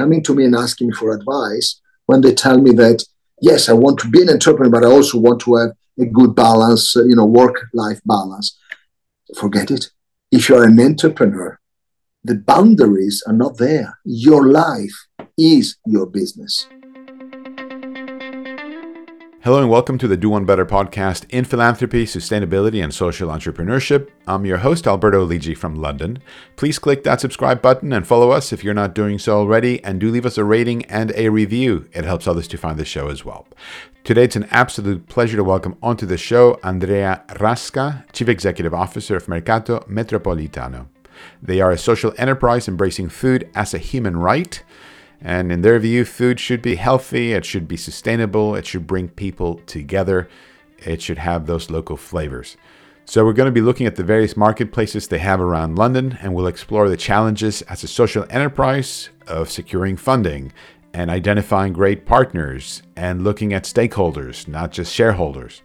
coming to me and asking me for advice when they tell me that, yes, I want to be an entrepreneur, but I also want to have a good balance, uh, you know, work life balance. Forget it. If you're an entrepreneur, the boundaries are not there. Your life is your business. Hello and welcome to the Do One Better podcast in philanthropy, sustainability, and social entrepreneurship. I'm your host, Alberto Lidji from London. Please click that subscribe button and follow us if you're not doing so already, and do leave us a rating and a review. It helps others to find the show as well. Today, it's an absolute pleasure to welcome onto the show Andrea Rasca, Chief Executive Officer of Mercato Metropolitano. They are a social enterprise embracing food as a human right. And in their view, food should be healthy, it should be sustainable, it should bring people together, it should have those local flavors. So, we're going to be looking at the various marketplaces they have around London, and we'll explore the challenges as a social enterprise of securing funding and identifying great partners and looking at stakeholders, not just shareholders.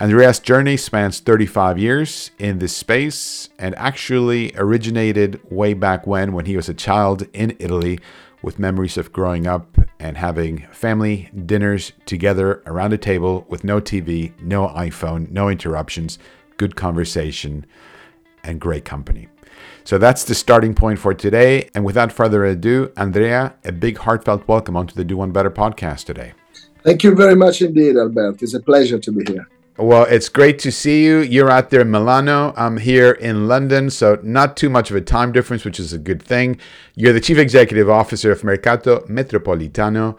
Andrea's journey spans 35 years in this space and actually originated way back when, when he was a child in Italy, with memories of growing up and having family dinners together around a table with no TV, no iPhone, no interruptions, good conversation, and great company. So that's the starting point for today. And without further ado, Andrea, a big heartfelt welcome onto the Do One Better podcast today. Thank you very much indeed, Albert. It's a pleasure to be here. Well, it's great to see you. You're out there in Milano. I'm here in London, so not too much of a time difference, which is a good thing. You're the chief executive officer of Mercato Metropolitano.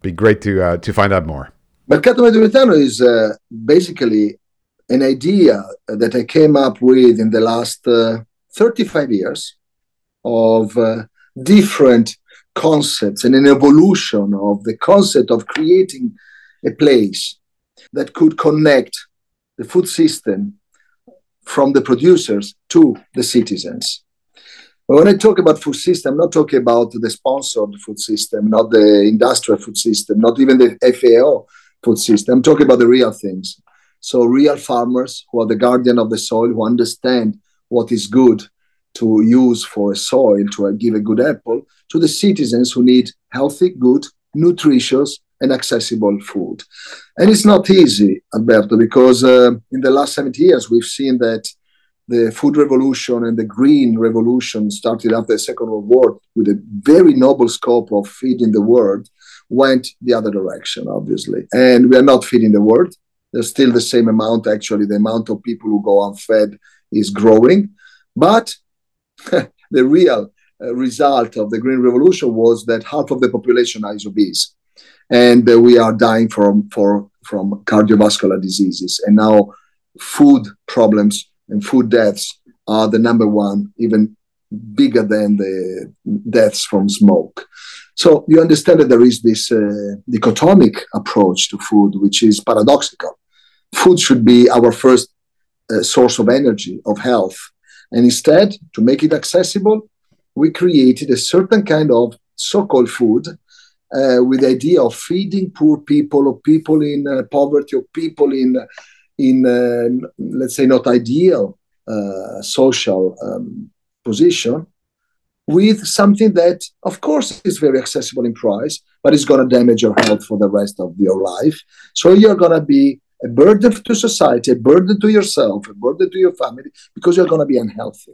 Be great to uh, to find out more. Mercato Metropolitano is uh, basically an idea that I came up with in the last uh, 35 years of uh, different concepts and an evolution of the concept of creating a place that could connect the food system from the producers to the citizens. But when I talk about food system, I'm not talking about the sponsored food system, not the industrial food system, not even the FAO food system. I'm talking about the real things. So, real farmers who are the guardian of the soil, who understand what is good to use for a soil to give a good apple, to the citizens who need healthy, good, nutritious, and accessible food. And it's not easy, Alberto, because uh, in the last 70 years, we've seen that the food revolution and the green revolution started after the Second World War with a very noble scope of feeding the world, went the other direction, obviously. And we are not feeding the world. There's still the same amount, actually, the amount of people who go unfed is growing. But the real uh, result of the green revolution was that half of the population is obese and uh, we are dying from for from cardiovascular diseases. And now, food problems and food deaths are the number one, even bigger than the deaths from smoke. So you understand that there is this uh, dichotomic approach to food, which is paradoxical. Food should be our first uh, source of energy, of health. And instead, to make it accessible, we created a certain kind of so called food uh, with the idea of feeding poor people or people in uh, poverty or people in in uh, let's say not ideal uh, social um, position with something that of course is very accessible in price but it's going to damage your health for the rest of your life. So you're going to be a burden to society a burden to yourself a burden to your family because you're going to be unhealthy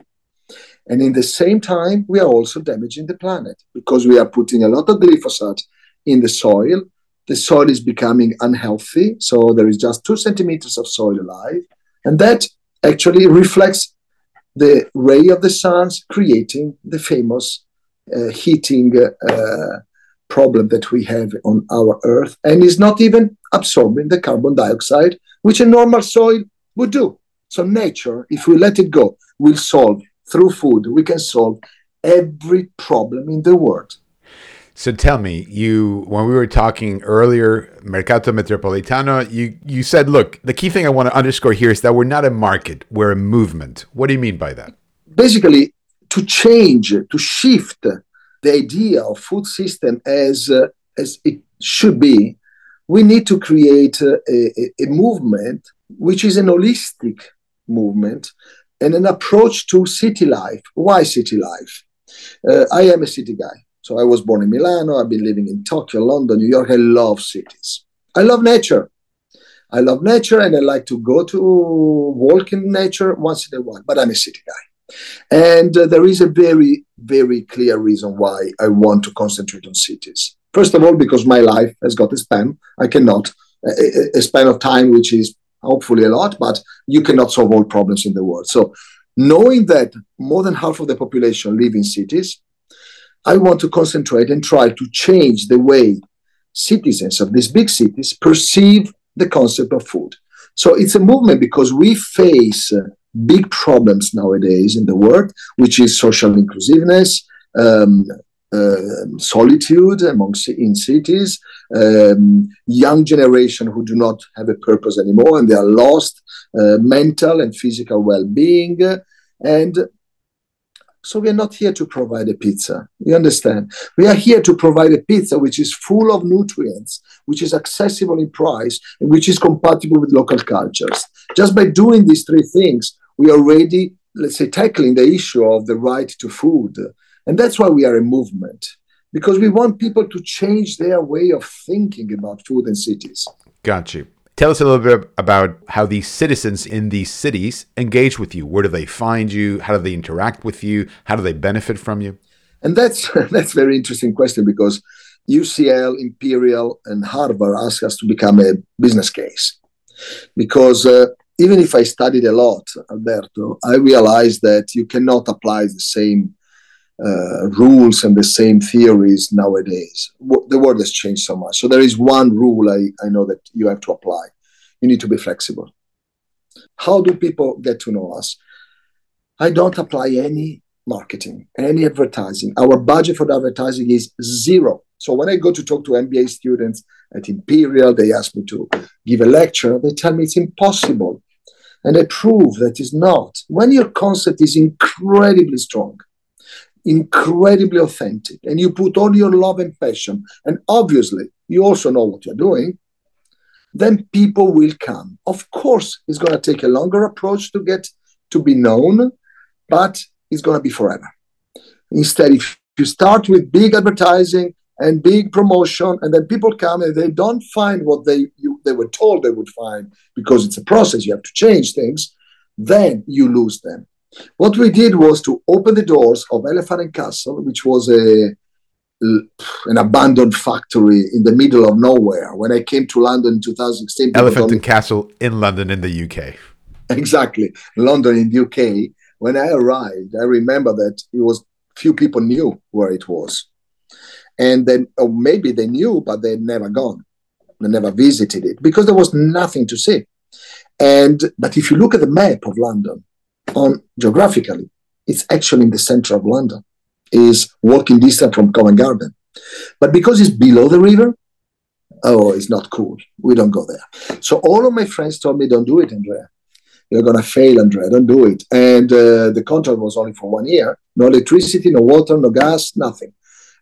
and in the same time, we are also damaging the planet because we are putting a lot of glyphosate in the soil. The soil is becoming unhealthy. So there is just two centimeters of soil alive. And that actually reflects the ray of the sun, creating the famous uh, heating uh, problem that we have on our earth and is not even absorbing the carbon dioxide, which a normal soil would do. So, nature, if we let it go, will solve through food, we can solve every problem in the world. So tell me, you when we were talking earlier, Mercato Metropolitano, you you said, look, the key thing I want to underscore here is that we're not a market, we're a movement. What do you mean by that? Basically, to change, to shift the idea of food system as uh, as it should be, we need to create a, a, a movement which is an holistic movement and an approach to city life. Why city life? Uh, I am a city guy. So I was born in Milano. I've been living in Tokyo, London, New York. I love cities. I love nature. I love nature and I like to go to walk in nature once in a while, but I'm a city guy. And uh, there is a very, very clear reason why I want to concentrate on cities. First of all, because my life has got a span. I cannot, a, a span of time which is hopefully a lot, but you cannot solve all problems in the world. So, knowing that more than half of the population live in cities, I want to concentrate and try to change the way citizens of these big cities perceive the concept of food. So it's a movement because we face uh, big problems nowadays in the world, which is social inclusiveness, um, uh, solitude amongst in cities, um, young generation who do not have a purpose anymore and they are lost, uh, mental and physical well-being, and so we are not here to provide a pizza. You understand? We are here to provide a pizza which is full of nutrients, which is accessible in price, and which is compatible with local cultures. Just by doing these three things, we are already, let's say, tackling the issue of the right to food. And that's why we are a movement, because we want people to change their way of thinking about food and cities. Got you. Tell us a little bit about how these citizens in these cities engage with you. Where do they find you? How do they interact with you? How do they benefit from you? And that's that's a very interesting question because UCL, Imperial, and Harvard ask us to become a business case. Because uh, even if I studied a lot, Alberto, I realized that you cannot apply the same uh, rules and the same theories nowadays. The world has changed so much. So there is one rule I, I know that you have to apply. You need to be flexible. How do people get to know us? I don't apply any marketing, any advertising. Our budget for advertising is zero. So when I go to talk to MBA students at Imperial, they ask me to give a lecture. They tell me it's impossible. And I prove that it's not. When your concept is incredibly strong, incredibly authentic and you put all your love and passion, and obviously you also know what you're doing, then people will come. Of course, it's going to take a longer approach to get to be known, but it's going to be forever. Instead, if you start with big advertising and big promotion, and then people come and they don't find what they you, they were told they would find because it's a process, you have to change things, then you lose them. What we did was to open the doors of Elephant and Castle, which was a an abandoned factory in the middle of nowhere. When I came to London in 2016, Elephant and Castle in London, in the UK. Exactly, London in the UK. When I arrived, I remember that it was few people knew where it was, and then or maybe they knew, but they'd never gone, they never visited it because there was nothing to see. And but if you look at the map of London, on geographically, it's actually in the center of London, is walking distance from Covent Garden. But because it's below the river, oh, it's not cool. We don't go there. So all of my friends told me, don't do it, Andrea. You're going to fail, Andrea. Don't do it. And uh, the contract was only for one year. No electricity, no water, no gas, nothing.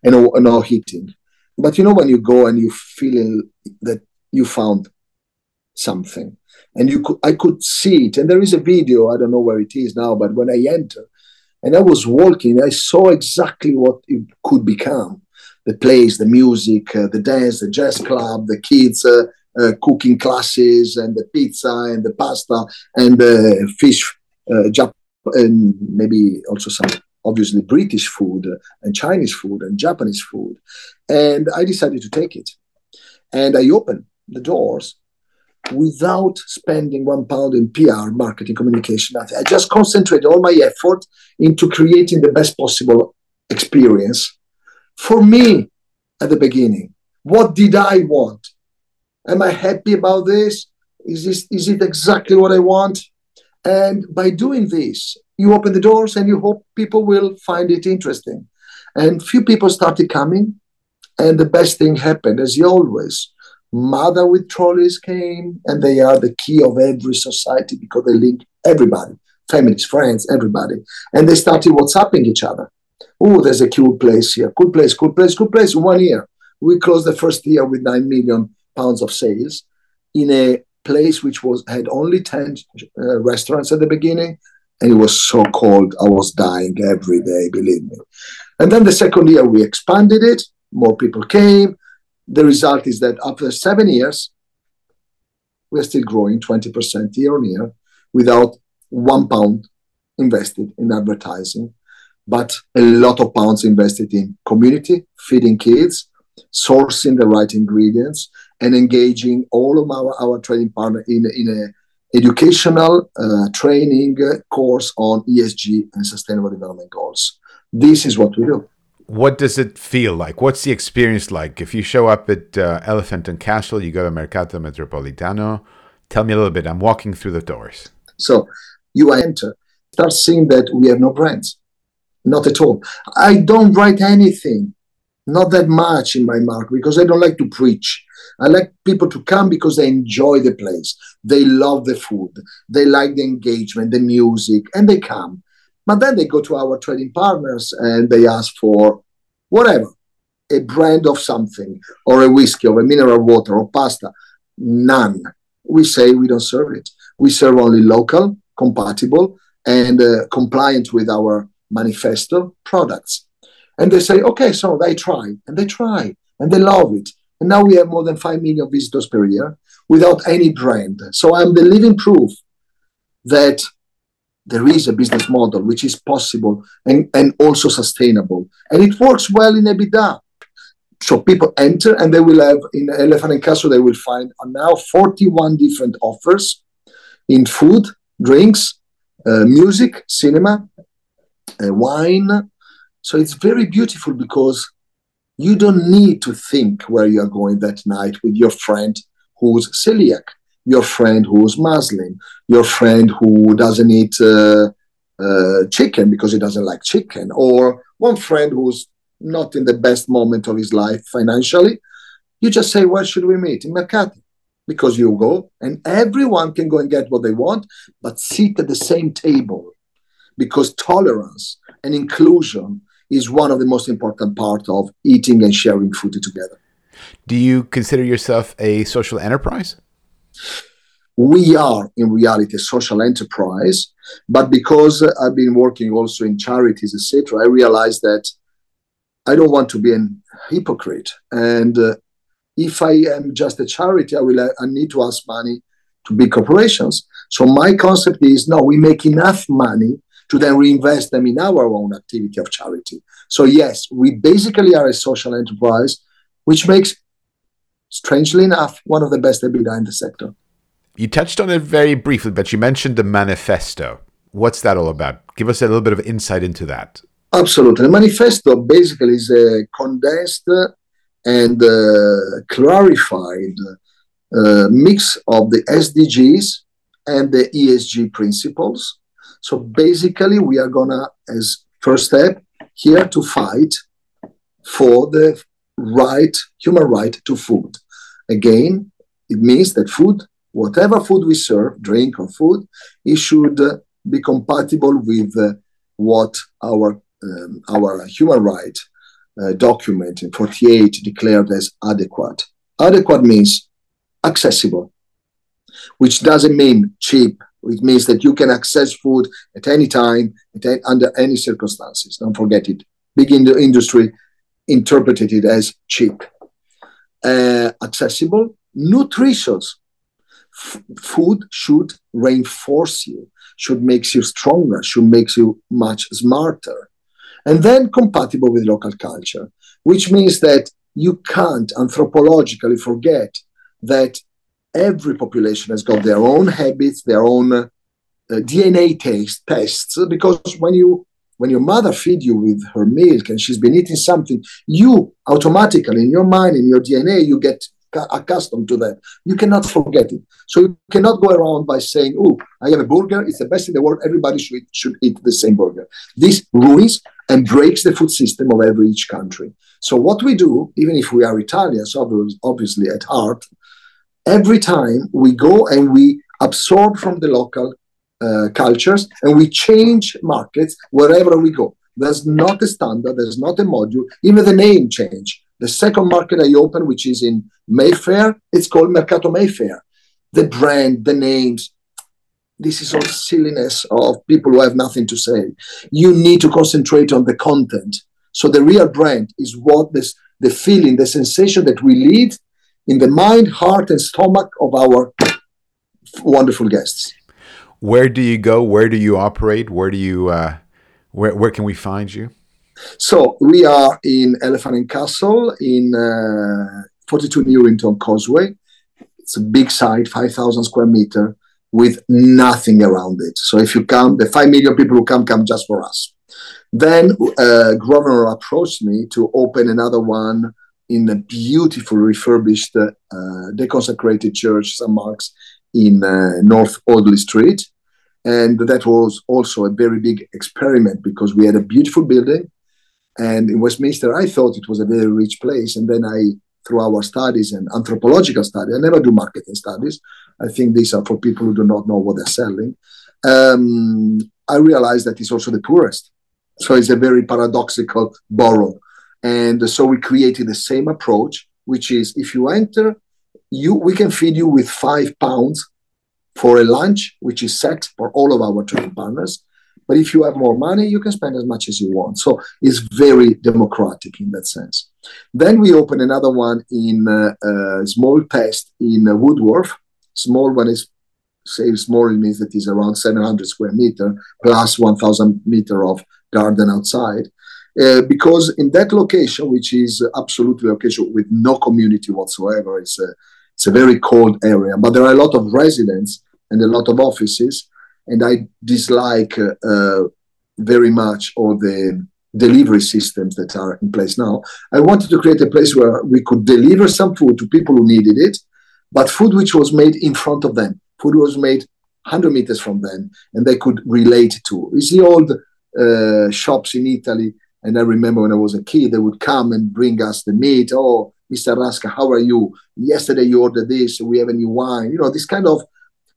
And no, no heating. But you know, when you go and you feel that you found something, and you could, I could see it. And there is a video. I don't know where it is now, but when I entered, and I was walking, I saw exactly what it could become: the place, the music, uh, the dance, the jazz club, the kids. Uh, uh, cooking classes and the pizza and the pasta and the fish, uh, Jap- and maybe also some obviously British food and Chinese food and Japanese food. And I decided to take it. And I opened the doors without spending one pound in PR, marketing, communication, nothing. I just concentrated all my effort into creating the best possible experience for me at the beginning. What did I want? Am I happy about this? Is this is it exactly what I want? And by doing this, you open the doors and you hope people will find it interesting. And few people started coming, and the best thing happened, as you always mother with trolleys came, and they are the key of every society because they link everybody, families, friends, everybody. And they started WhatsApping each other. Oh, there's a cool place here. Cool place, cool place, cool place. One year. We closed the first year with 9 million pounds of sales in a place which was had only 10 uh, restaurants at the beginning. And it was so cold. I was dying every day, believe me. And then the second year we expanded it, more people came. The result is that after seven years, we're still growing 20% year on year without one pound invested in advertising, but a lot of pounds invested in community, feeding kids, sourcing the right ingredients, and engaging all of our, our trading partner in, in a educational uh, training course on ESG and sustainable development goals. This is what we do. What does it feel like? What's the experience like? If you show up at uh, Elephant and Castle, you go to Mercato Metropolitano. Tell me a little bit. I'm walking through the doors. So you enter, start seeing that we have no brands. Not at all. I don't write anything, not that much in my mark because I don't like to preach. I like people to come because they enjoy the place. They love the food. They like the engagement, the music, and they come. But then they go to our trading partners and they ask for whatever a brand of something, or a whiskey, or a mineral water, or pasta. None. We say we don't serve it. We serve only local, compatible, and uh, compliant with our manifesto products. And they say, okay, so they try, and they try, and they love it. And now we have more than 5 million visitors per year without any brand. So I'm the living proof that there is a business model which is possible and, and also sustainable. And it works well in EBITDA. So people enter and they will have in Elephant and Castle, they will find now 41 different offers in food, drinks, uh, music, cinema, uh, wine. So it's very beautiful because you don't need to think where you are going that night with your friend who's celiac, your friend who's Muslim, your friend who doesn't eat uh, uh, chicken because he doesn't like chicken, or one friend who's not in the best moment of his life financially. You just say, Where should we meet? In Mercato because you go and everyone can go and get what they want, but sit at the same table because tolerance and inclusion is one of the most important part of eating and sharing food together. Do you consider yourself a social enterprise? We are in reality a social enterprise, but because I've been working also in charities, etc., I realized that I don't want to be a hypocrite. And uh, if I am just a charity, I will I need to ask money to big corporations. So my concept is no, we make enough money to then reinvest them in our own activity of charity. So yes, we basically are a social enterprise, which makes, strangely enough, one of the best EBITDA in the sector. You touched on it very briefly, but you mentioned the manifesto. What's that all about? Give us a little bit of insight into that. Absolutely. The manifesto basically is a condensed and uh, clarified uh, mix of the SDGs and the ESG principles. So basically, we are gonna, as first step, here to fight for the right, human right to food. Again, it means that food, whatever food we serve, drink or food, it should uh, be compatible with uh, what our um, our human right uh, document in 48 declared as adequate. Adequate means accessible, which doesn't mean cheap. It means that you can access food at any time, at under any circumstances. Don't forget it. Big in industry interpreted it as cheap. Uh, accessible, nutritious. F- food should reinforce you, should make you stronger, should make you much smarter and then compatible with local culture, which means that you can't anthropologically forget that every population has got their own habits, their own uh, DNA taste tests. Because when you when your mother feed you with her milk and she's been eating something, you automatically in your mind, in your DNA, you get accustomed to that. You cannot forget it. So you cannot go around by saying, "Oh, I have a burger. It's the best in the world. Everybody should should eat the same burger." This ruins and breaks the food system of every each country. So what we do, even if we are Italians, obviously at heart, every time we go and we absorb from the local uh, cultures and we change markets wherever we go. There's not a standard, there's not a module, even the name change. The second market I open, which is in Mayfair, it's called Mercato Mayfair. The brand, the names, this is all silliness of people who have nothing to say. You need to concentrate on the content. So the real brand is what this the feeling, the sensation that we leave in the mind, heart, and stomach of our wonderful guests. Where do you go? Where do you operate? Where do you uh, where where can we find you? So we are in Elephant and Castle in uh, 42 Newington Causeway. It's a big site, 5,000 square meter, with nothing around it. So if you come, the 5 million people who come, come just for us. Then uh, governor approached me to open another one in a beautiful refurbished uh, deconsecrated church, St. Mark's, in uh, North Audley Street. And that was also a very big experiment because we had a beautiful building. And in Westminster, I thought it was a very rich place. And then I, through our studies and anthropological studies, I never do marketing studies. I think these are for people who do not know what they're selling. Um, I realized that it's also the poorest. So it's a very paradoxical borough. And so we created the same approach, which is if you enter, you we can feed you with five pounds for a lunch, which is set for all of our trading partners. But if you have more money, you can spend as much as you want. So it's very democratic in that sense. Then we open another one in uh, a small test in uh, Wandsworth. Small one is say small it means that it's around 700 square meter plus 1000 meter of garden outside uh, because in that location which is absolutely location with no community whatsoever it's a, it's a very cold area but there are a lot of residents and a lot of offices and I dislike uh, uh, very much all the delivery systems that are in place now. I wanted to create a place where we could deliver some food to people who needed it, but food which was made in front of them. Food was made 100 meters from them, and they could relate to. You see the uh, shops in Italy, and I remember when I was a kid, they would come and bring us the meat. Oh, Mr. Rasca, how are you? Yesterday you ordered this. We have a new wine. You know, this kind of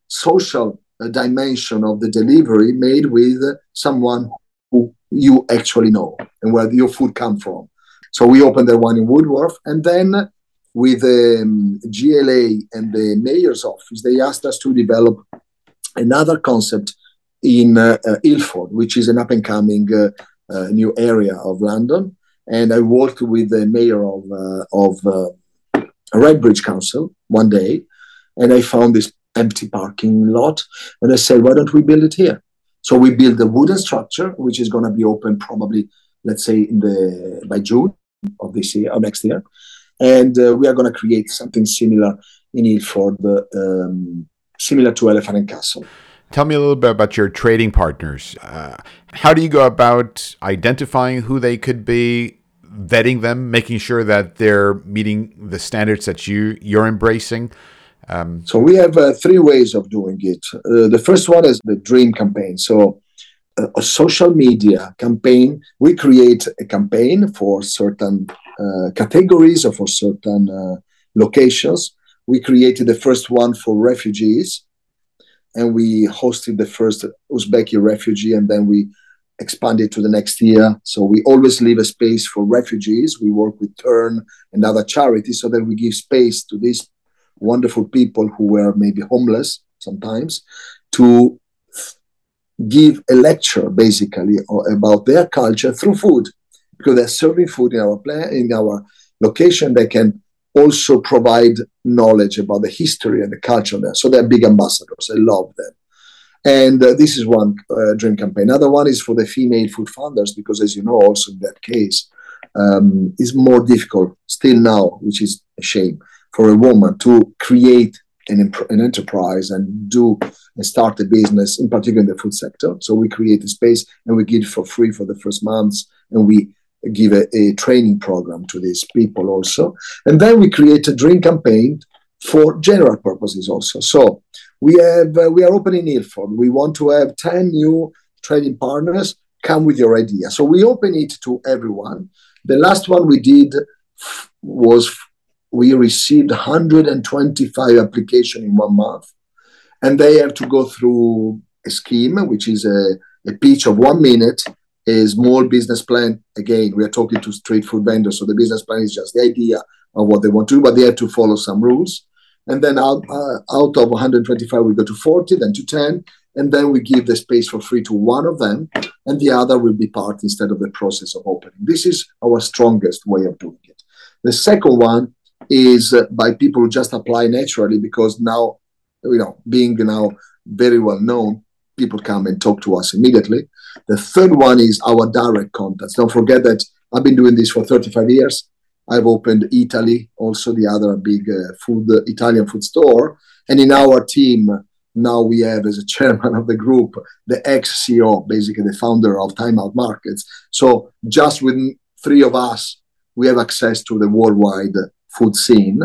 social dimension of the delivery made with someone who you actually know and where your food come from. So we opened the one in Wandsworth, and then with um, GLA and the mayor's office, they asked us to develop another concept in uh, uh, Ilford, which is an up and coming uh, uh, new area of London. And I walked with the mayor of uh, of uh, Redbridge Council one day, and I found this empty parking lot. And I said, why don't we build it here? So we built a wooden structure, which is going to be open probably, let's say, in the by June of this year or next year. And uh, we are going to create something similar in Ilford, um, similar to Elephant and Castle. Tell me a little bit about your trading partners. Uh, how do you go about identifying who they could be, vetting them, making sure that they're meeting the standards that you you're embracing? Um, so we have uh, three ways of doing it. Uh, the first one is the dream campaign. So uh, a social media campaign, we create a campaign for certain uh, categories or for certain uh, locations. We created the first one for refugees, and we hosted the first Uzbeki refugee, and then we expanded to the next year. So we always leave a space for refugees. We work with Turn and other charities so that we give space to these wonderful people who were maybe homeless sometimes to give a lecture basically about their culture through food because they're serving food in our plan in our location they can also provide knowledge about the history and the culture there so they're big ambassadors i love them and uh, this is one uh, dream campaign another one is for the female food founders because as you know also in that case um, is more difficult still now which is a shame for a woman to create an, an enterprise and do and start a business, in particular in the food sector. So we create a space and we give for free for the first months, and we give a, a training program to these people also. And then we create a dream campaign for general purposes also. So we have uh, we are opening Ilford. We want to have 10 new trading partners come with your idea. So we open it to everyone. The last one we did was we received 125 applications in one month and they have to go through a scheme which is a, a pitch of one minute a small business plan again we are talking to street food vendors so the business plan is just the idea of what they want to do but they have to follow some rules and then out, uh, out of 125 we go to 40 then to 10 and then we give the space for free to one of them, and the other will be part instead of the process of opening. This is our strongest way of doing it. The second one is uh, by people who just apply naturally because now, you know, being now very well known, people come and talk to us immediately. The third one is our direct contacts. Don't forget that I've been doing this for 35 years. I've opened Eataly, also the other big uh, food Italian food store, and in our team now we have as a chairman of the group the ex CEO, basically the founder of Timeout Markets. So just with three of us, we have access to the worldwide food scene,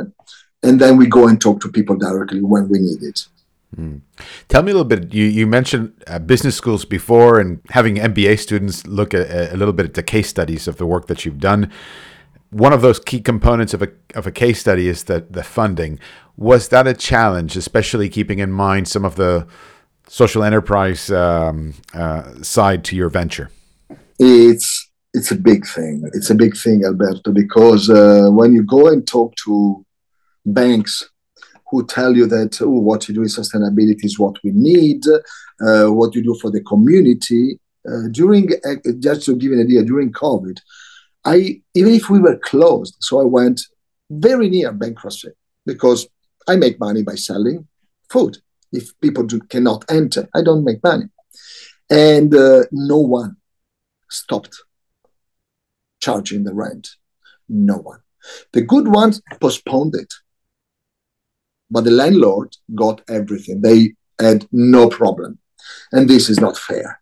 and then we go and talk to people directly when we need it. Mm. Tell me a little bit. You you mentioned uh, business schools before, and having MBA students look at a little bit at the case studies of the work that you've done. One of those key components of a of a case study is that the funding. Was that a challenge, especially keeping in mind some of the social enterprise um, uh, side to your venture? It's it's a big thing. It's a big thing, Alberto, because uh, when you go and talk to banks who tell you that oh, what you do in sustainability is what we need, uh, what you do for the community. Uh, during uh, just to give an idea, during COVID, I even if we were closed, so I went very near bankruptcy because I make money by selling food. If people do, cannot enter, I don't make money, and uh, no one stopped charging the rent. No one. The good ones postponed it but the landlord got everything. They had no problem. And this is not fair.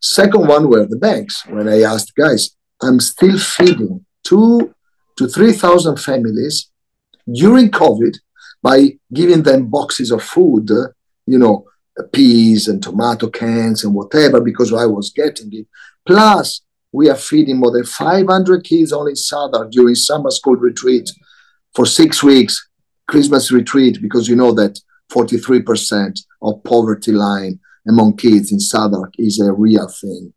Second one were the banks. When I asked guys, I'm still feeding two to 3,000 families during COVID by giving them boxes of food, uh, you know, peas and tomato cans and whatever, because I was getting it. Plus, we are feeding more than 500 kids only in Southwark during summer school retreat for six weeks Christmas retreat because you know that 43% of poverty line among kids in Southwark is a real thing.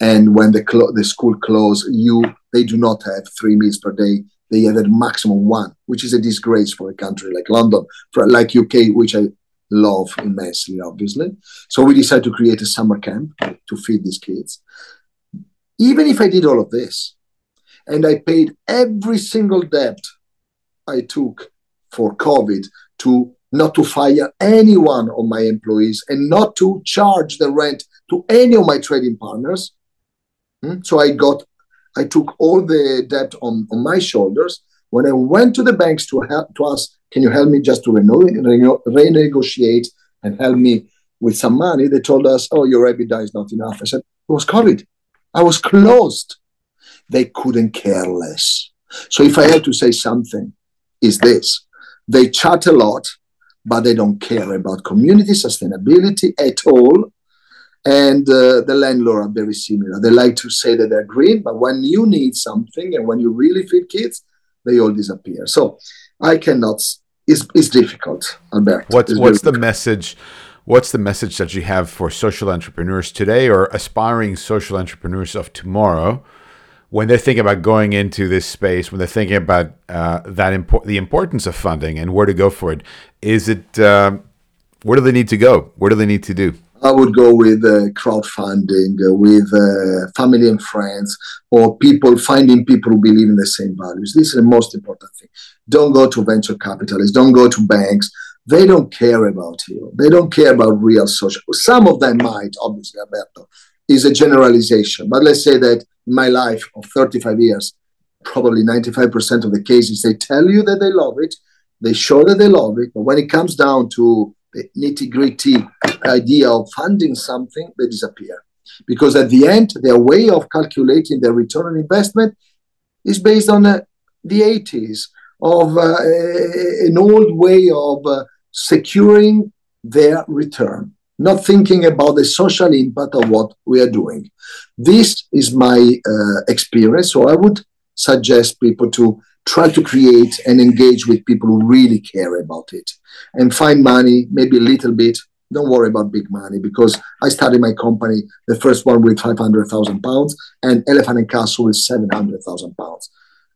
And when the, clo- the school close, you they do not have three meals per day. They have a maximum one, which is a disgrace for a country like London, for, like UK, which I love immensely, obviously. So we decided to create a summer camp to feed these kids. Even if I did all of this, and I paid every single debt I took for COVID to not to fire any one of my employees and not to charge the rent to any of my trading partners. Hmm? So I got, I took all the debt on, on my shoulders. When I went to the banks to help to ask, can you help me just to reno- renegotiate and help me with some money? They told us, oh, your EBITDA is not enough. I said, it was COVID. I was closed. They couldn't care less. So if I had to say something, is this they chat a lot, but they don't care about community sustainability at all. And uh, the landlord are very similar. They like to say that they're green, but when you need something and when you really feed kids, they all disappear. So I cannot. It's, it's difficult, Albert. What's what's the message? What's the message that you have for social entrepreneurs today or aspiring social entrepreneurs of tomorrow? when they're thinking about going into this space, when they're thinking about uh, that import, the importance of funding and where to go for it, is it uh, where do they need to go? Where do they need to do? I would go with uh, crowdfunding, uh, with uh, family and friends, or people finding people who believe in the same values. This is the most important thing. Don't go to venture capitalists. Don't go to banks. They don't care about you. They don't care about real social. Some of them might, obviously, Alberto, is a generalization. But let's say that in my life of 35 years, probably 95% of the cases, they tell you that they love it, they show that they love it, but when it comes down to the nitty gritty idea of funding something, they disappear. Because at the end, their way of calculating their return on investment is based on uh, the 80s of uh, an old way of uh, securing their return not thinking about the social impact of what we are doing. This is my uh, experience. So I would suggest people to try to create and engage with people who really care about it and find money, maybe a little bit. Don't worry about big money because I started my company, the first one with 500,000 pounds and Elephant and Castle with 700,000 pounds.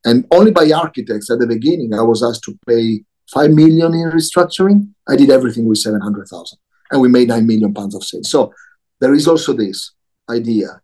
And only by architects at the beginning, I was asked to pay 5 million in restructuring. I did everything with 700,000 and we made 9 million pounds of sales. So there is also this idea.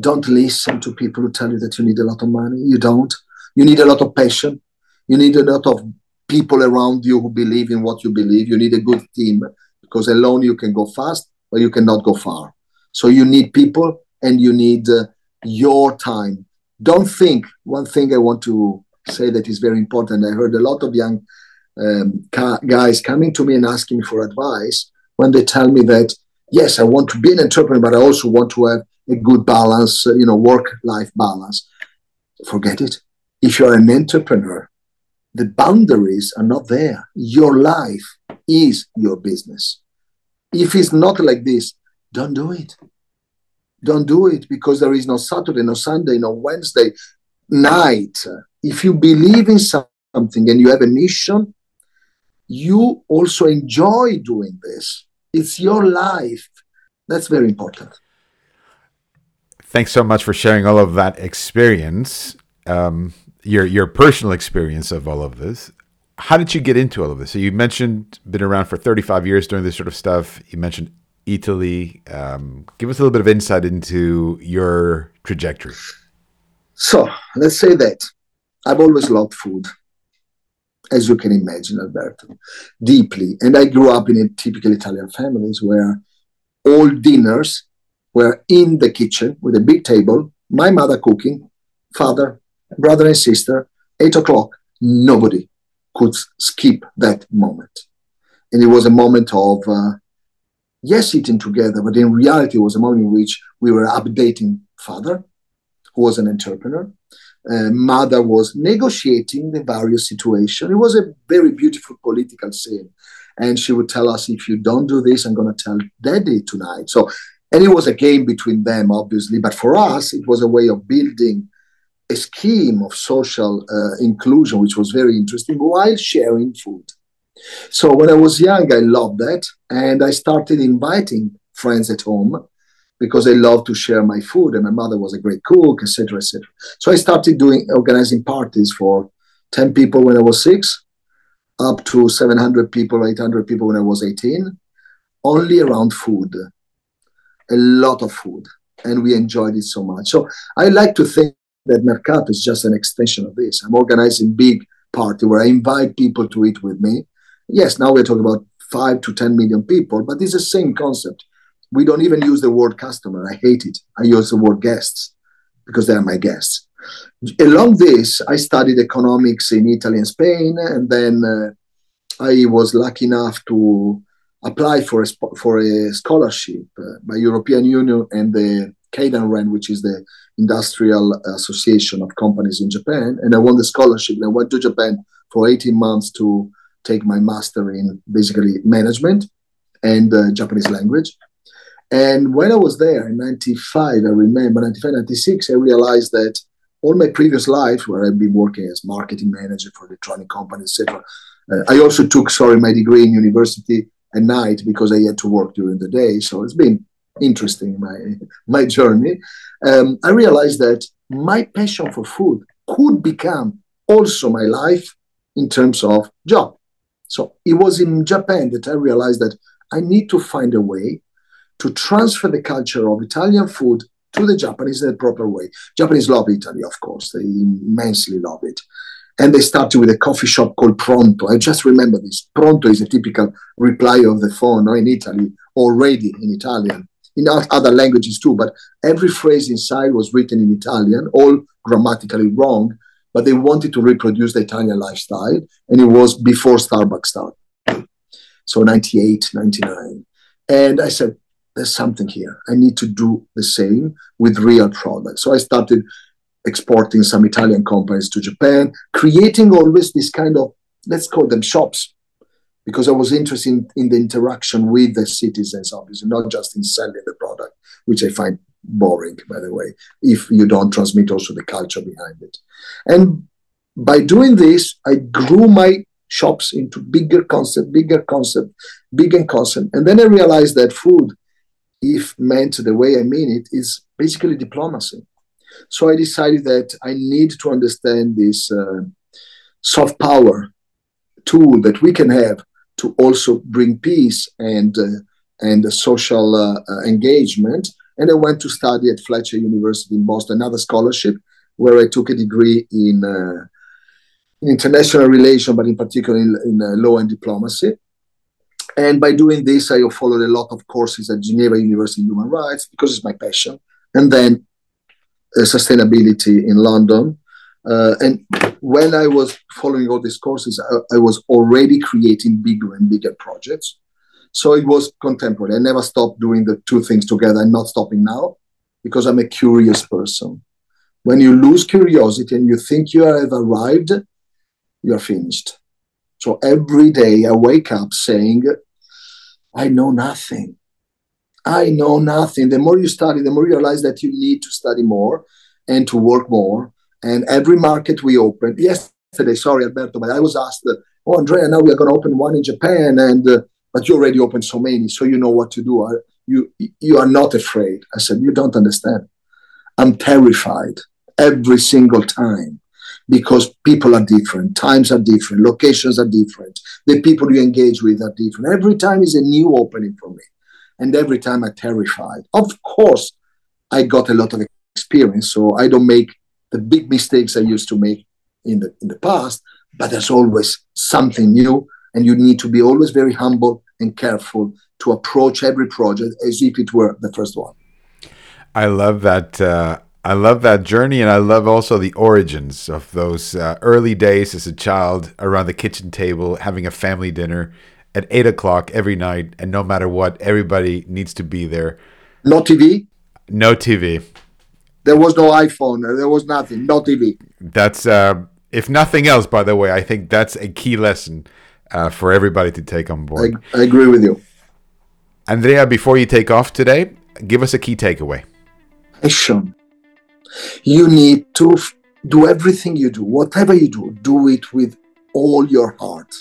Don't listen to people who tell you that you need a lot of money. You don't. You need a lot of passion. You need a lot of people around you who believe in what you believe. You need a good team because alone you can go fast, but you cannot go far. So you need people and you need uh, your time. Don't think, one thing I want to say that is very important. I heard a lot of young um, ca- guys coming to me and asking for advice when they tell me that, yes, I want to be an entrepreneur, but I also want to have a good balance, uh, you know, work life balance. Forget it. If you're an entrepreneur, the boundaries are not there. Your life is your business. If it's not like this, don't do it. Don't do it because there is no Saturday, no Sunday, no Wednesday night. If you believe in something and you have a mission, you also enjoy doing this. It's your life. That's very important. Thanks so much for sharing all of that experience, um, your your personal experience of all of this. How did you get into all of this? So you mentioned been around for 35 years doing this sort of stuff. You mentioned Italy. Um, give us a little bit of insight into your trajectory. So let's say that I've always loved food as you can imagine, Alberto, deeply. And I grew up in a typical Italian families where all dinners were in the kitchen with a big table, my mother cooking, father, brother and sister, eight o'clock, nobody could skip that moment. And it was a moment of, uh, yes, eating together, but in reality, it was a moment in which we were updating father, who was an entrepreneur, uh, mother was negotiating the various situations. It was a very beautiful political scene. And she would tell us, if you don't do this, I'm going to tell daddy tonight. So, and it was a game between them, obviously. But for us, it was a way of building a scheme of social uh, inclusion, which was very interesting, while sharing food. So when I was young, I loved that. And I started inviting friends at home because I love to share my food, and my mother was a great cook, etc., etc. So I started doing organizing parties for ten people when I was six, up to seven hundred people, eight hundred people when I was eighteen, only around food, a lot of food, and we enjoyed it so much. So I like to think that Mercato is just an extension of this. I'm organizing big party where I invite people to eat with me. Yes, now we're talking about five to ten million people, but it's the same concept we don't even use the word customer. I hate it. I use the word guests because they are my guests. Along this, I studied economics in Italy and Spain, and then uh, I was lucky enough to apply for a for a scholarship uh, by European Union and the Keidanren, which is the industrial association of companies in Japan, and I won the scholarship. And I went to Japan for 18 months to take my master in basically management and uh, Japanese language. And when I was there in 95, I remember 95, 96, I realized that all my previous life, where I've been working as marketing manager for electronic companies, etc., uh, I also took, sorry, my degree in university at night because I had to work during the day. So it's been interesting, my, my journey. Um, I realized that my passion for food could become also my life in terms of job. So it was in Japan that I realized that I need to find a way to transfer the culture of Italian food to the Japanese in a proper way. Japanese love Italy, of course, they immensely love it. And they started with a coffee shop called Pronto. I just remember this. Pronto is a typical reply of the phone no, in Italy, already in Italian, in other languages too. But every phrase inside was written in Italian, all grammatically wrong, but they wanted to reproduce the Italian lifestyle. And it was before Starbucks started. So 98, 99. And I said, there's something here. I need to do the same with real products. So I started exporting some Italian companies to Japan, creating always this kind of, let's call them shops, because I was interested in, in the interaction with the citizens, obviously, not just in selling the product, which I find boring, by the way, if you don't transmit also the culture behind it. And by doing this, I grew my shops into bigger concept, bigger concept, bigger concept. And then I realized that food if meant the way I mean it, is basically diplomacy. So I decided that I need to understand this uh, soft power tool that we can have to also bring peace and uh, and social uh, uh, engagement. And I went to study at Fletcher University in Boston, another scholarship, where I took a degree in, in international relations, but in particular in, in law and diplomacy. And by doing this, I followed a lot of courses at Geneva University in Human Rights because it's my passion. And then uh, sustainability in London. Uh, and when I was following all these courses, I, I was already creating bigger and bigger projects. So it was contemporary. I never stopped doing the two things together. I'm not stopping now because I'm a curious person. When you lose curiosity and you think you have arrived, you're finished. So every day I wake up saying, I know nothing. I know nothing. The more you study, the more you realize that you need to study more and to work more. And every market we open, yesterday, sorry, Alberto, but I was asked, oh, Andrea, now we are going to open one in Japan. And uh, but you already opened so many, so you know what to do. I, You you are not afraid. I said, you don't understand. I'm terrified every single time because people are different, times are different, locations are different, the people you engage with are different. Every time is a new opening for me, and every time I'm terrified. Of course, I got a lot of experience, so I don't make the big mistakes I used to make in the in the past. But there's always something new and you need to be always very humble and careful to approach every project as if it were the first one. I love that. Uh, I love that journey, and I love also the origins of those uh, early days as a child around the kitchen table, having a family dinner at eight o'clock every night, and no matter what, everybody needs to be there. No TV. No TV. There was no iPhone. There was nothing. No TV. That's uh, if nothing else. By the way, I think that's a key lesson uh, for everybody to take on board. I, I agree with you. Andrea, before you take off today, give us a key takeaway. Passion. You need to f- do everything you do, whatever you do, do it with all your heart.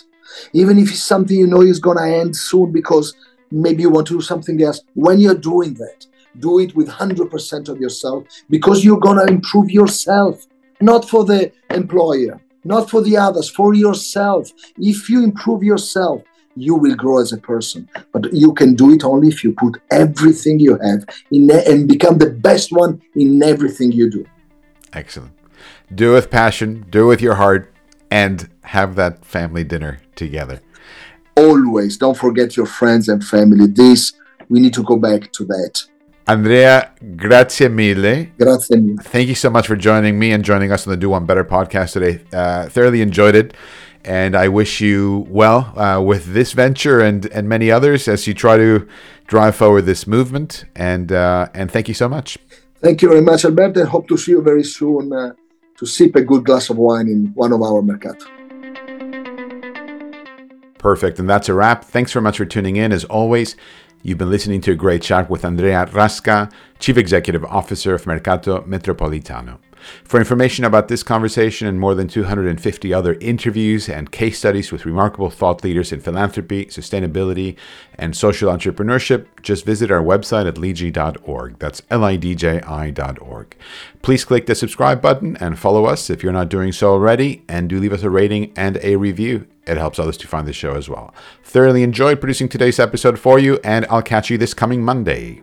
Even if it's something you know is going to end soon because maybe you want to do something else, when you're doing that, do it with 100% of yourself because you're going to improve yourself, not for the employer, not for the others, for yourself. If you improve yourself, you will grow as a person. But you can do it only if you put everything you have in and become the best one in everything you do. Excellent. Do it with passion, do it with your heart, and have that family dinner together. Always. Don't forget your friends and family. This, we need to go back to that. Andrea, grazie mille. Grazie mille. Thank you so much for joining me and joining us on the Do One Better podcast today. Uh, thoroughly enjoyed it. And I wish you well uh, with this venture and, and many others as you try to drive forward this movement. And, uh, and thank you so much. Thank you very much, Alberto. And hope to see you very soon uh, to sip a good glass of wine in one of our mercato. Perfect. And that's a wrap. Thanks very much for tuning in. As always, You've been listening to a great chat with Andrea Rasca, Chief Executive Officer of Mercato Metropolitano. For information about this conversation and more than 250 other interviews and case studies with remarkable thought leaders in philanthropy, sustainability, and social entrepreneurship, just visit our website at lidji.org. That's L I D J I.org. Please click the subscribe button and follow us if you're not doing so already, and do leave us a rating and a review. It helps others to find the show as well. Thoroughly enjoyed producing today's episode for you, and I'll catch you this coming Monday.